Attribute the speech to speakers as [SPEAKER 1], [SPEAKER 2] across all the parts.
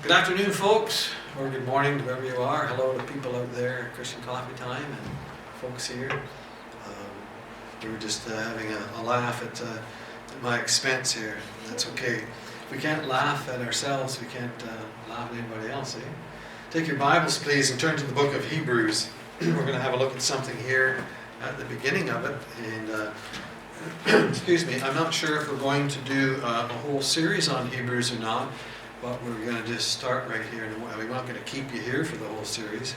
[SPEAKER 1] Good afternoon, folks, or good morning to wherever you are. Hello to people out there Christian Coffee Time and folks here. Um, we were just uh, having a, a laugh at, uh, at my expense here. That's okay. We can't laugh at ourselves, we can't uh, laugh at anybody else, eh? Take your Bibles, please, and turn to the book of Hebrews. we're going to have a look at something here at the beginning of it. And uh, excuse me, I'm not sure if we're going to do uh, a whole series on Hebrews or not. But we're going to just start right here. And we're not going to keep you here for the whole series.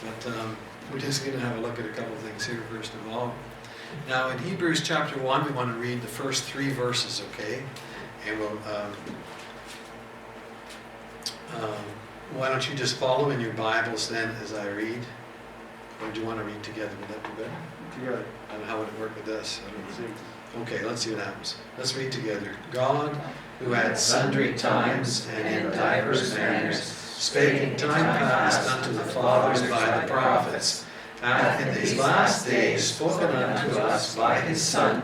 [SPEAKER 1] But um, we're just going to have a look at a couple of things here, first of all. Now, in Hebrews chapter 1, we want to read the first three verses, okay? And we'll. Um, um, why don't you just follow in your Bibles then as I read? Or do you want to read together? Would that be better?
[SPEAKER 2] Together.
[SPEAKER 1] I don't know how would it work with this? I don't know. Okay, let's see what happens. Let's read together. God, who at sundry times and in divers manners spake in time past unto the fathers by the prophets, hath in these last days spoken unto us by his Son,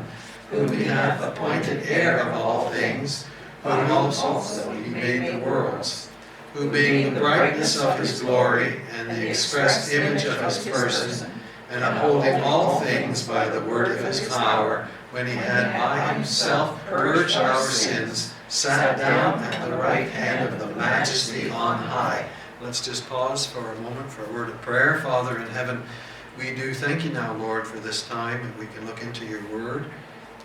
[SPEAKER 1] whom he hath appointed heir of all things, whom also he made the worlds, who being the brightness of his glory and the express image of his person, and upholding all things by the word of his power, when he had by himself purged our sins, sat down at the right hand of the majesty on high. Let's just pause for a moment for a word of prayer. Father in heaven, we do thank you now, Lord, for this time and we can look into your word.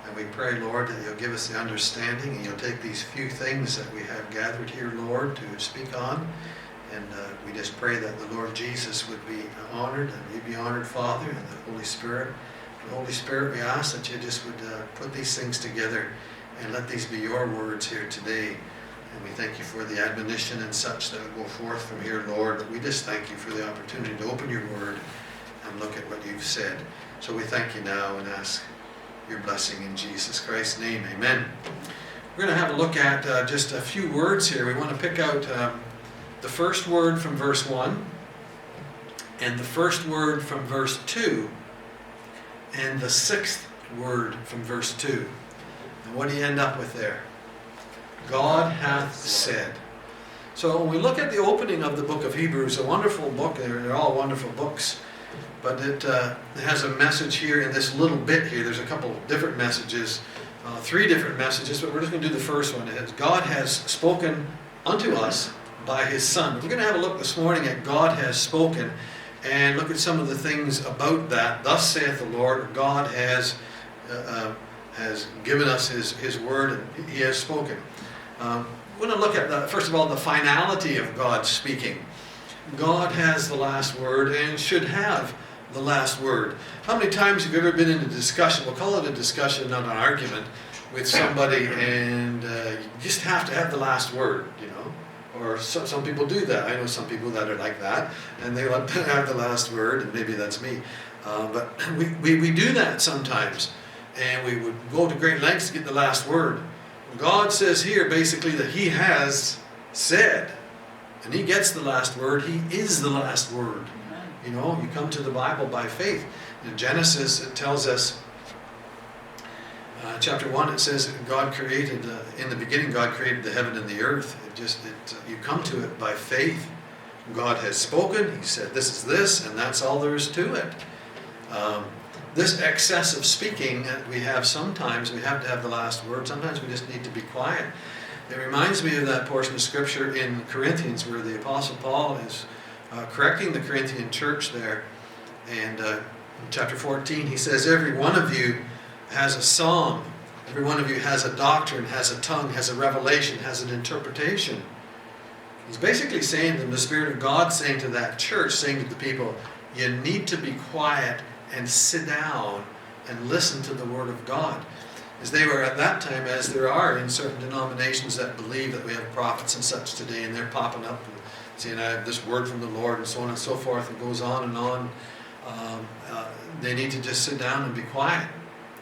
[SPEAKER 1] And we pray, Lord, that you'll give us the understanding and you'll take these few things that we have gathered here, Lord, to speak on. And uh, we just pray that the Lord Jesus would be honored and you'd be honored, Father, and the Holy Spirit. Holy Spirit, we ask that you just would uh, put these things together and let these be your words here today. And we thank you for the admonition and such that will go forth from here, Lord. But we just thank you for the opportunity to open your word and look at what you've said. So we thank you now and ask your blessing in Jesus Christ's name. Amen. We're going to have a look at uh, just a few words here. We want to pick out um, the first word from verse 1 and the first word from verse 2 and the sixth word from verse 2. And what do you end up with there? God hath said. So when we look at the opening of the book of Hebrews, a wonderful book, they're all wonderful books, but it, uh, has a message here in this little bit here. There's a couple different messages, uh, three different messages, but we're just going to do the first one. It's God has spoken unto us by his Son. We're going to have a look this morning at God has spoken and look at some of the things about that. Thus saith the Lord, God has, uh, uh, has given us his, his word and he has spoken. Um, we're going to look at, the, first of all, the finality of God speaking. God has the last word and should have the last word. How many times have you ever been in a discussion? We'll call it a discussion, not an argument, with somebody, and uh, you just have to have the last word, you know? Or some, some people do that. I know some people that are like that, and they want to have the last word, and maybe that's me. Uh, but we, we, we do that sometimes, and we would go to great lengths to get the last word. God says here basically that He has said, and He gets the last word. He is the last word. You know, you come to the Bible by faith. In Genesis, it tells us, uh, chapter 1, it says God created, uh, in the beginning, God created the heaven and the earth. It just, it, uh, you come to it by faith. God has spoken. He said, this is this, and that's all there is to it. Um, this of speaking that we have sometimes, we have to have the last word. Sometimes we just need to be quiet. It reminds me of that portion of scripture in Corinthians where the Apostle Paul is uh, correcting the Corinthian church there. And uh, in chapter 14, he says, Every one of you has a song, every one of you has a doctrine, has a tongue, has a revelation, has an interpretation. He's basically saying to the Spirit of God, saying to that church, saying to the people, You need to be quiet and sit down and listen to the Word of God. As they were at that time, as there are in certain denominations that believe that we have prophets and such today, and they're popping up and saying, I have this word from the Lord, and so on and so forth, and goes on and on. Um, uh, they need to just sit down and be quiet.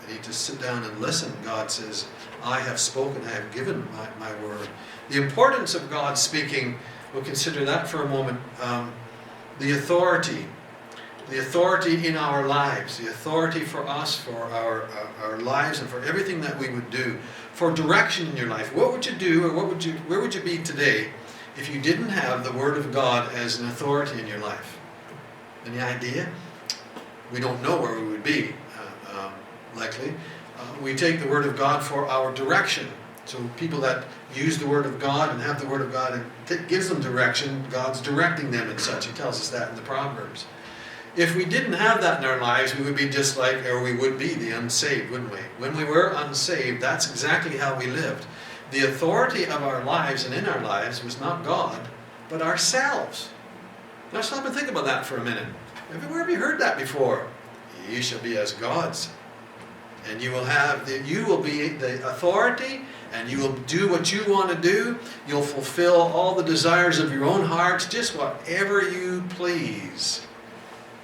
[SPEAKER 1] They need to sit down and listen. God says, I have spoken, I have given my, my word. The importance of God speaking, we'll consider that for a moment. Um, the authority the authority in our lives, the authority for us, for our, our, our, lives, and for everything that we would do, for direction in your life. What would you do, or what would you, where would you be today if you didn't have the Word of God as an authority in your life? Any idea? We don't know where we would be, likely. Uh, we take the Word of God for our direction. So people that use the Word of God and have the Word of God, it gives them direction. God's directing them and such. He tells us that in the Proverbs. If we didn't have that in our lives, we would be just like, or we would be the unsaved, wouldn't we? When we were unsaved, that's exactly how we lived. The authority of our lives and in our lives was not God, but ourselves. Now stop and think about that for a minute. Have you ever heard that before? You shall be as gods. And you will have the, you will be the authority and you will do what you want to do. You'll fulfill all the desires of your own hearts, just whatever you please.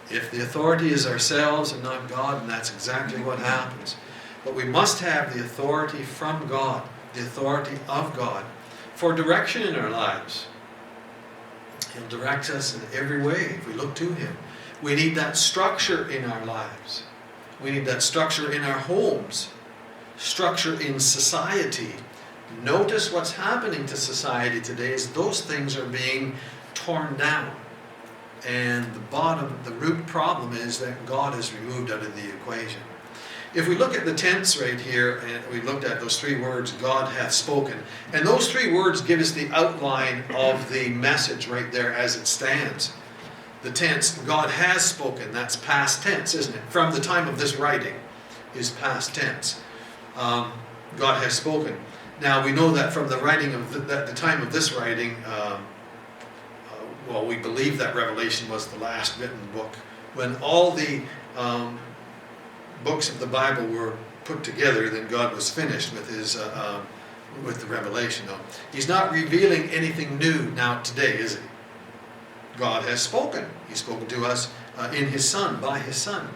[SPEAKER 1] If the authority is ourselves and not God, and that's exactly what happens. But we must have the authority from God, the authority of God, for direction in our lives. He'll direct us in every way if we look to Him. We need that structure in our lives. We need that structure in our homes, structure in society. Notice what's happening to society today is those things are being torn down. And the bottom, the root problem is that God is removed out of the equation. If we look at the tense right here, and we looked at those three words, God hath spoken. And those three words give us the outline of the message right there as it stands. The tense, God has spoken, that's past tense, isn't it? From the time of this writing is past tense. Um, God has spoken. Now we know that from the writing of the, the time of this writing, um, well, we believe that Revelation was the last written book. When all the um, books of the Bible were put together, then God was finished with his uh, uh, with the revelation. Though He's not revealing anything new now today, is he? God has spoken. He's spoken to us uh, in His Son, by His Son.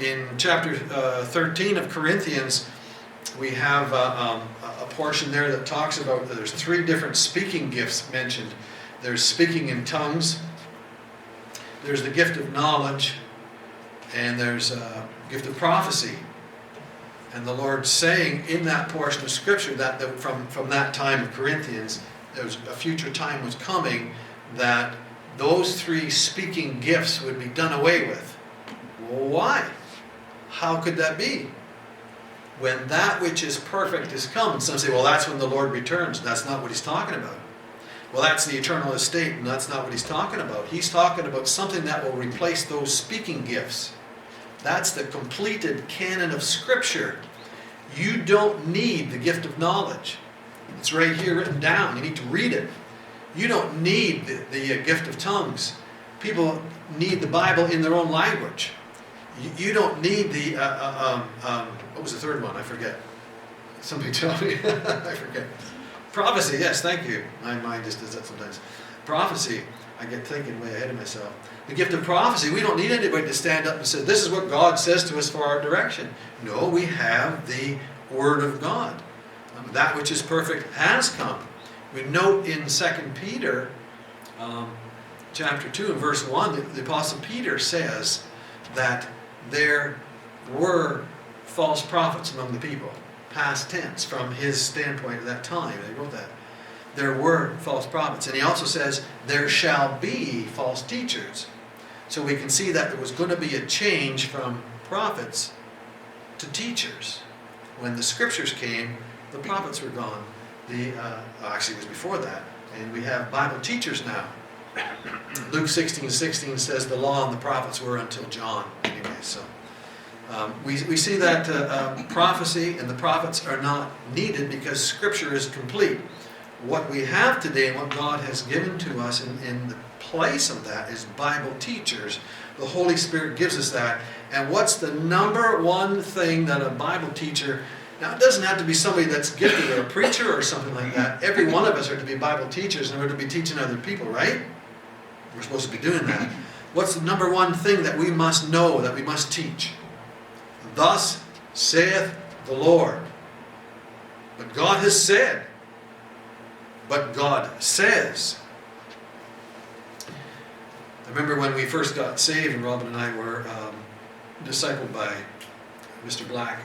[SPEAKER 1] In chapter uh, 13 of Corinthians, we have uh, um, a portion there that talks about there's three different speaking gifts mentioned there's speaking in tongues, there's the gift of knowledge, and there's a gift of prophecy. And the Lord saying in that portion of Scripture that, from, from that time of Corinthians, there was a future time was coming that those three speaking gifts would be done away with. Why? How could that be? When that which is perfect is come, some say, well, that's when the Lord returns. That's not what he's talking about. Well, that's the eternal estate, and that's not what he's talking about. He's talking about something that will replace those speaking gifts. That's the completed canon of Scripture. You don't need the gift of knowledge. It's right here written down. You need to read it. You don't need the, the uh, gift of tongues. People need the Bible in their own language. You, you don't need the, uh, uh, um, um, what was the third one? I forget. Somebody tell me. I forget. Prophecy, yes, thank you. My mind just does that sometimes. Prophecy, I get thinking way ahead of myself. The gift of prophecy, we don't need anybody to stand up and say, This is what God says to us for our direction. No, we have the Word of God. Um, that which is perfect has come. We note in 2 Peter um, chapter 2 and verse 1, the, the Apostle Peter says that there were false prophets among the people past tense from his standpoint at that time. He wrote that. There were false prophets. And he also says, there shall be false teachers. So we can see that there was going to be a change from prophets to teachers. When the scriptures came, the prophets were gone. The uh, actually, it was before that. And we have Bible teachers now. Luke 16 16 says the law and the prophets were until John. Anyway, so. Um, we, we see that uh, uh, prophecy and the prophets are not needed because Scripture is complete. What we have today and what God has given to us in, in the place of that is Bible teachers. The Holy Spirit gives us that. And what's the number one thing that a Bible teacher now, it doesn't have to be somebody that's gifted or a preacher or something like that. Every one of us are to be Bible teachers and we're to be teaching other people, right? We're supposed to be doing that. What's the number one thing that we must know, that we must teach? Thus saith the Lord. But God has said. But God says. I remember when we first got saved, and Robin and I were um, discipled by Mr. Black.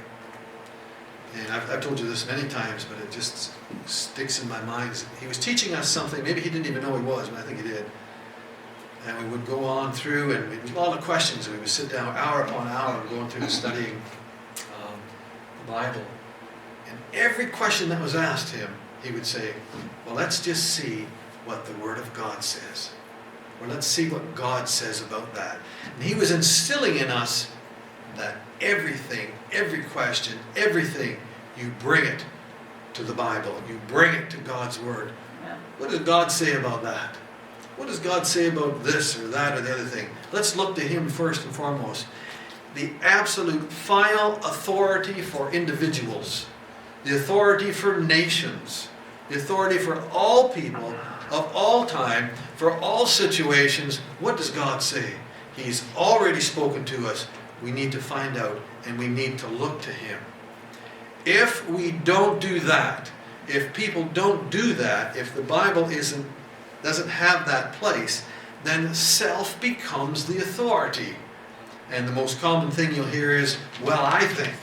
[SPEAKER 1] And I've, I've told you this many times, but it just sticks in my mind. He was teaching us something, maybe he didn't even know he was, but I think he did. And we would go on through, and we of questions, and we would sit down hour upon hour going through studying um, the Bible. And every question that was asked him, he would say, Well, let's just see what the Word of God says. Or let's see what God says about that. And he was instilling in us that everything, every question, everything, you bring it to the Bible. You bring it to God's Word.
[SPEAKER 2] Yeah.
[SPEAKER 1] What does God say about that? What does God say about this or that or the other thing? Let's look to Him first and foremost. The absolute final authority for individuals, the authority for nations, the authority for all people of all time, for all situations. What does God say? He's already spoken to us. We need to find out and we need to look to Him. If we don't do that, if people don't do that, if the Bible isn't doesn't have that place, then self becomes the authority. And the most common thing you'll hear is, well, I think.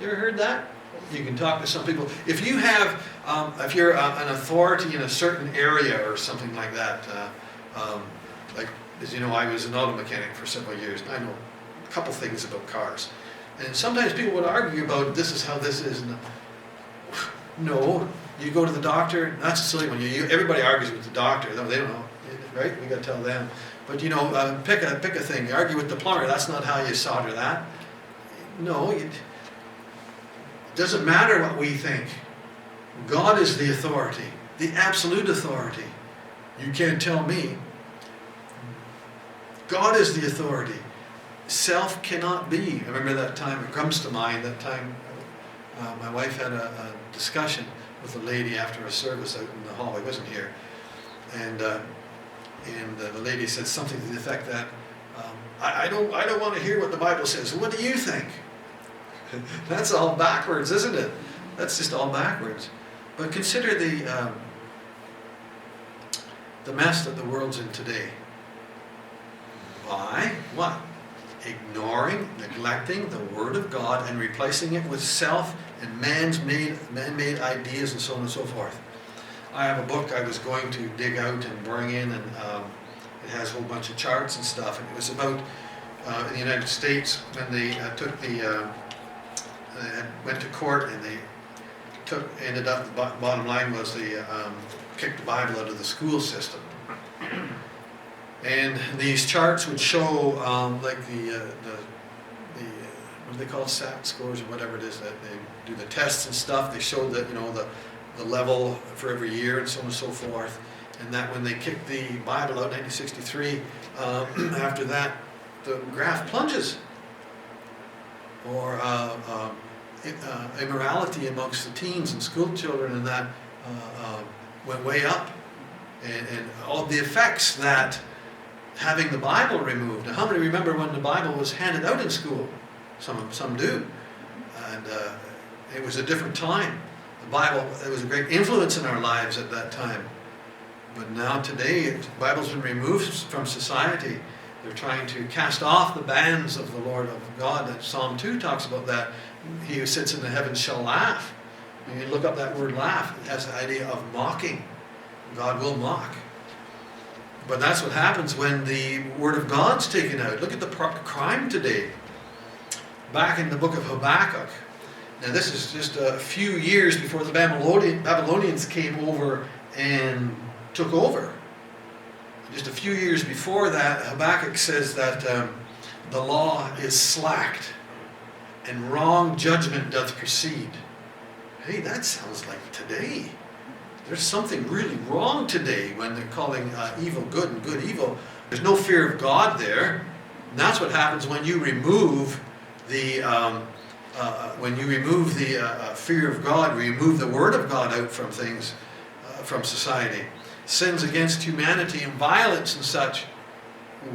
[SPEAKER 1] You ever heard that? You can talk to some people. If you have, um, if you're uh, an authority in a certain area or something like that, uh, um, like, as you know, I was an auto mechanic for several years, I know couple things about cars. And sometimes people would argue about this is how this is. And no, you go to the doctor. That's a silly one. You, you, everybody argues with the doctor. They don't know, right? We got to tell them. But you know, uh, pick a pick a thing. You argue with the plumber. That's not how you solder that. No, it doesn't matter what we think. God is the authority, the absolute authority. You can't tell me. God is the authority. Self cannot be. I remember that time. It comes to mind that time. Uh, my wife had a, a discussion with a lady after a service out in the hall. I wasn't here, and uh, and the lady said something to the effect that um, I, I, don't I don't want to hear what the Bible says. What do you think? That's all backwards, isn't it? That's just all backwards. But consider the um, the mess that the world's in today. Why? What? Ignoring, neglecting the Word of God and replacing it with self and man's made man-made ideas and so on and so forth. I have a book I was going to dig out and bring in, and um, it has a whole bunch of charts and stuff. And it was about uh, in the United States when they uh, took the uh, went to court and they took ended up the bottom line was they um, kicked the Bible out of the school system. And these charts would show um, like the, uh, the, the what do they call SAT scores or whatever it is that they do the tests and stuff. They showed that you know the the level for every year and so on and so forth. And that when they kicked the Bible out in 1963, uh, after that the graph plunges. Or uh, uh, uh, immorality amongst the teens and school children and that uh, went way up. And, and all the effects that having the Bible removed. Now, how many remember when the Bible was handed out in school? Some, some do. And uh, it was a different time. The Bible, it was a great influence in our lives at that time. But now, today, the Bible's been removed from society. They're trying to cast off the bands of the Lord of God. That Psalm 2 talks about that. He who sits in the heavens shall laugh. And you look up that word laugh, it has the idea of mocking. God will mock. But that's what happens when the Word of God's taken out. Look at the crime today. Back in the book of Habakkuk. Now, this is just a few years before the Babylonians came over and took over. Just a few years before that, Habakkuk says that um, the law is slacked and wrong judgment doth proceed. Hey, that sounds like today. There's something really wrong today when they're calling uh, evil good and good evil. There's no fear of God there. And that's what happens when you remove the um, uh, uh when you remove the uh, uh, fear of God, remove the Word of God out from things, uh, from society. Sins against humanity and violence and such.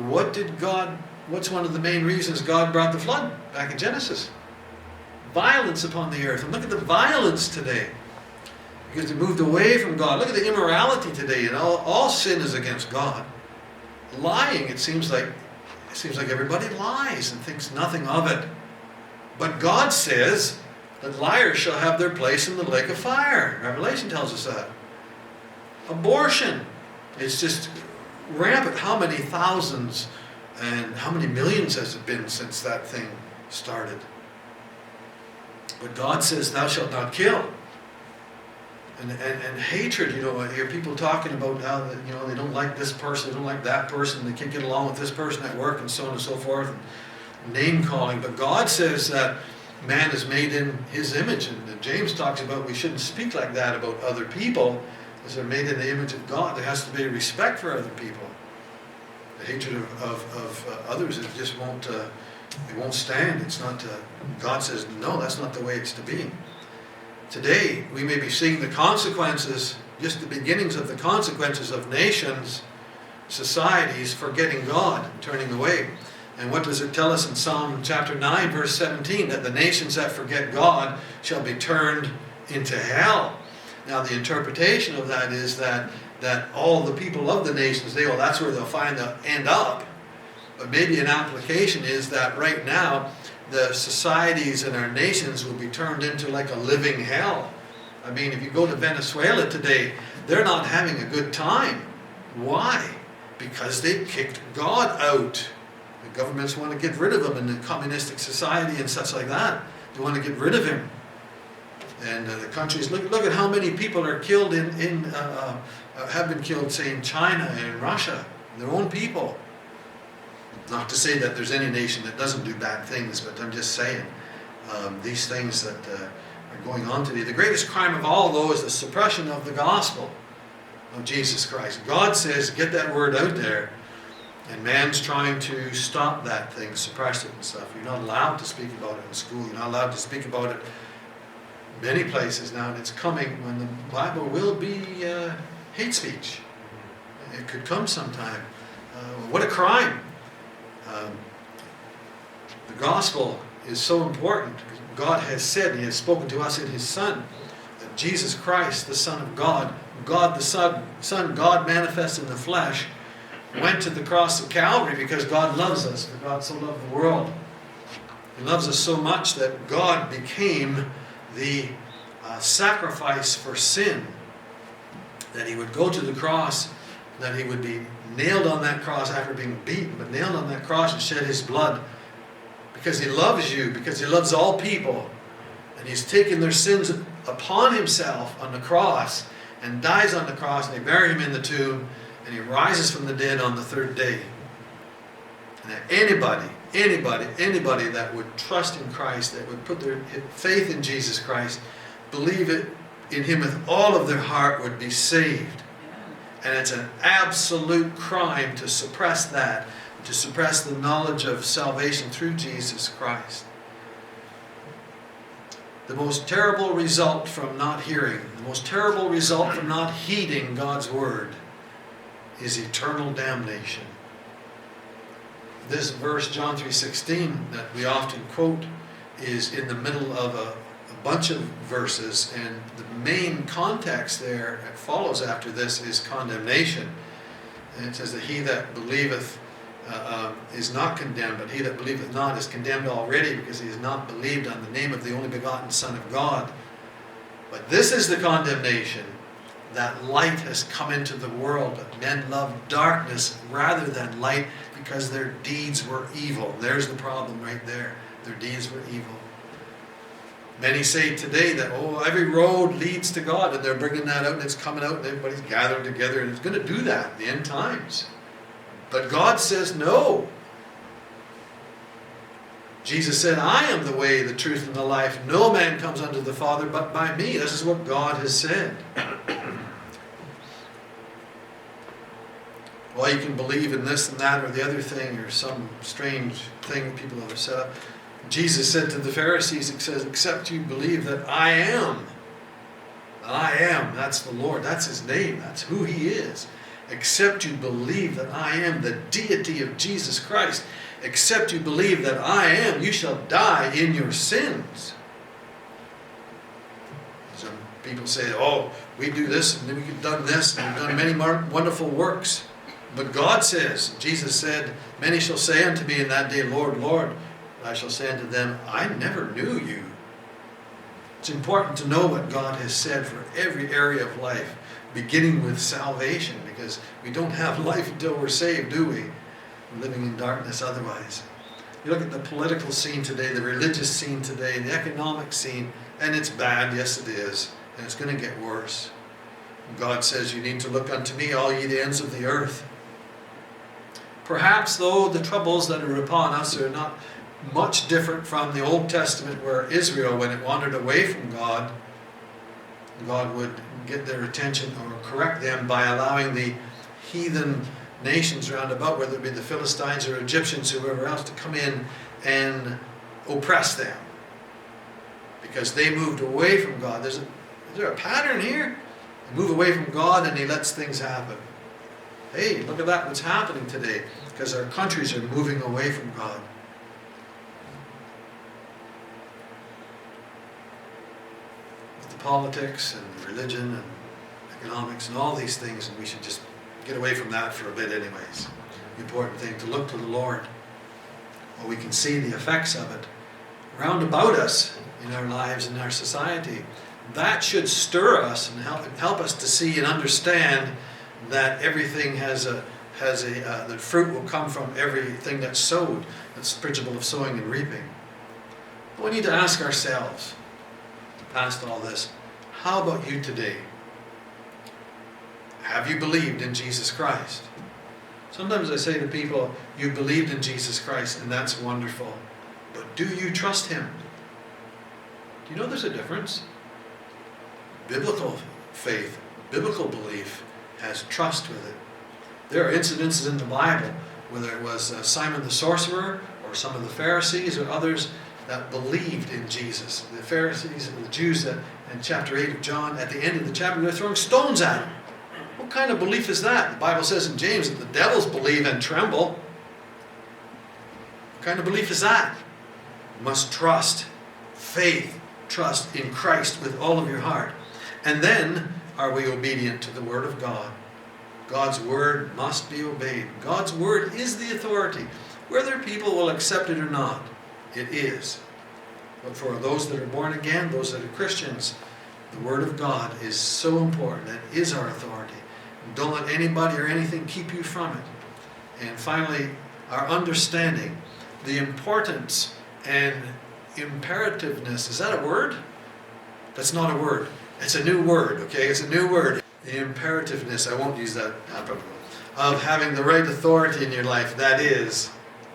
[SPEAKER 1] What did God? What's one of the main reasons God brought the flood back in Genesis? Violence upon the earth. And look at the violence today because they moved away from God. Look at the immorality today, and all, all sin is against God. Lying, it seems like it seems like everybody lies and thinks nothing of it. But God says, that liars shall have their place in the lake of fire. Revelation tells us that. Abortion. It's just rampant. How many thousands and how many millions has it been since that thing started? But God says, Thou shalt not kill. And, and, and hatred, you know, I hear people talking about how that, you know, they don't like this person, they don't like that person, they can't get along with this person at work, and so on and so forth. And name calling. But God says that man is made in his image. And James talks about we shouldn't speak like that about other people, because they're made in the image of God. There has to be respect for other people. The hatred of, of, of uh, others, it just won't, uh, it won't stand. It's not, uh, God says, no, that's not the way it's to be. Today, we may be seeing the consequences, just the beginnings of the consequences of nations, societies forgetting God, turning away. And what does it tell us in Psalm chapter 9, verse 17? That the nations that forget God shall be turned into hell. Now, the interpretation of that is that, that all the people of the nations, they, well, that's where they'll find they'll end up. But maybe an application is that right now, the societies and our nations will be turned into like a living hell. I mean, if you go to Venezuela today, they're not having a good time. Why? Because they kicked God out. The governments want to get rid of him in the communistic society and such like that. They want to get rid of him. And uh, the countries, look, look at how many people are killed in, in uh, uh, have been killed, say, in China and Russia, their own people. Not to say that there's any nation that doesn't do bad things, but I'm just saying um, these things that uh, are going on today. The greatest crime of all, though, is the suppression of the gospel of Jesus Christ. God says, get that word out there, and man's trying to stop that thing, suppress it and stuff. You're not allowed to speak about it in school. You're not allowed to speak about it many places now, and it's coming when the Bible will be uh, hate speech. It could come sometime. Uh, what a crime! Um, the gospel is so important. God has said, He has spoken to us in His Son, that Jesus Christ, the Son of God, God the Son, Son, God manifest in the flesh, went to the cross of Calvary because God loves us, for God so loved the world. He loves us so much that God became the uh, sacrifice for sin. That He would go to the cross, that He would be nailed on that cross after being beaten, but nailed on that cross and shed his blood because he loves you, because he loves all people. And he's taken their sins upon himself on the cross and dies on the cross, and they bury him in the tomb, and he rises from the dead on the third day. And that anybody, anybody, anybody that would trust in Christ, that would put their faith in Jesus Christ, believe it in him with all of their heart, would be saved. And it's an absolute crime to suppress that, to suppress the knowledge of salvation through Jesus Christ. The most terrible result from not hearing, the most terrible result from not heeding God's word is eternal damnation. This verse, John 3.16, that we often quote, is in the middle of a bunch of verses, and the main context there that follows after this is condemnation. And it says that he that believeth uh, um, is not condemned, but he that believeth not is condemned already because he has not believed on the name of the only begotten Son of God. But this is the condemnation that light has come into the world, but men love darkness rather than light because their deeds were evil. There's the problem right there. Their deeds were evil. Many say today that, oh, every road leads to God, and they're bringing that out, and it's coming out, and everybody's gathering together, and it's going to do that in the end times. But God says no. Jesus said, I am the way, the truth, and the life. No man comes unto the Father but by me. This is what God has said. well, you can believe in this and that or the other thing or some strange thing people have set up. Jesus said to the Pharisees, it says, except you believe that I am. I am, that's the Lord, that's his name, that's who he is. Except you believe that I am the deity of Jesus Christ, except you believe that I am, you shall die in your sins. Some people say, oh, we do this and we've done this and we've done many wonderful works. But God says, Jesus said, Many shall say unto me in that day, Lord, Lord, I shall say unto them, I never knew you. It's important to know what God has said for every area of life, beginning with salvation, because we don't have life until we're saved, do we? Living in darkness otherwise. You look at the political scene today, the religious scene today, the economic scene, and it's bad, yes it is, and it's going to get worse. God says, You need to look unto me, all ye the ends of the earth. Perhaps, though, the troubles that are upon us are not much different from the Old Testament, where Israel, when it wandered away from God, God would get their attention or correct them by allowing the heathen nations round about, whether it be the Philistines or Egyptians, whoever else, to come in and oppress them. Because they moved away from God. There's a, is there a pattern here? They move away from God and He lets things happen. Hey, look at that, what's happening today. Because our countries are moving away from God. With the politics and religion and economics and all these things, and we should just get away from that for a bit, anyways. The important thing to look to the Lord. Well, we can see the effects of it round about us in our lives and our society. That should stir us and help, help us to see and understand that everything has a has a uh, the fruit will come from everything that's sowed. That's the principle of sowing and reaping. But we need to ask ourselves, past all this, how about you today? Have you believed in Jesus Christ? Sometimes I say to people, You believed in Jesus Christ, and that's wonderful. But do you trust Him? Do you know there's a difference? Biblical faith, biblical belief, has trust with it. There are incidences in the Bible, whether it was uh, Simon the sorcerer, or some of the Pharisees, or others that believed in Jesus. The Pharisees and the Jews that in chapter 8 of John, at the end of the chapter, they're throwing stones at him. What kind of belief is that? The Bible says in James that the devils believe and tremble. What kind of belief is that? You must trust, faith, trust in Christ with all of your heart. And then are we obedient to the Word of God? God's Word must be obeyed. God's Word is the authority. Whether people will accept it or not, it is. But for those that are born again, those that are Christians, the Word of God is so important. That is our authority. Don't let anybody or anything keep you from it. And finally, our understanding, the importance and imperativeness. Is that a word? That's not a word. It's a new word, okay? It's a new word. The imperativeness, I won't use that, of having the right authority in your life. That is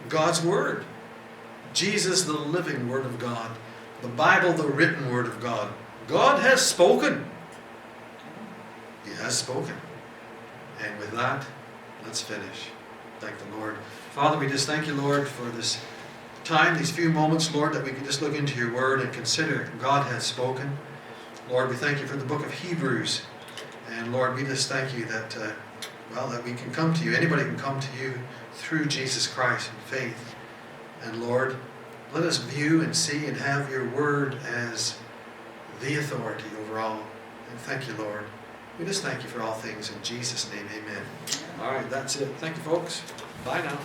[SPEAKER 1] God's Word. Jesus, the living Word of God. The Bible, the written Word of God. God has spoken. He has spoken. And with that, let's finish. Thank the Lord. Father, we just thank you, Lord, for this time, these few moments, Lord, that we can just look into your word and consider God has spoken. Lord, we thank you for the book of Hebrews. And Lord, we just thank you that, uh, well, that we can come to you. Anybody can come to you through Jesus Christ in faith. And Lord, let us view and see and have your word as the authority over all. And thank you, Lord. We just thank you for all things in Jesus' name, amen. All right, that's it. Thank you, folks. Bye now.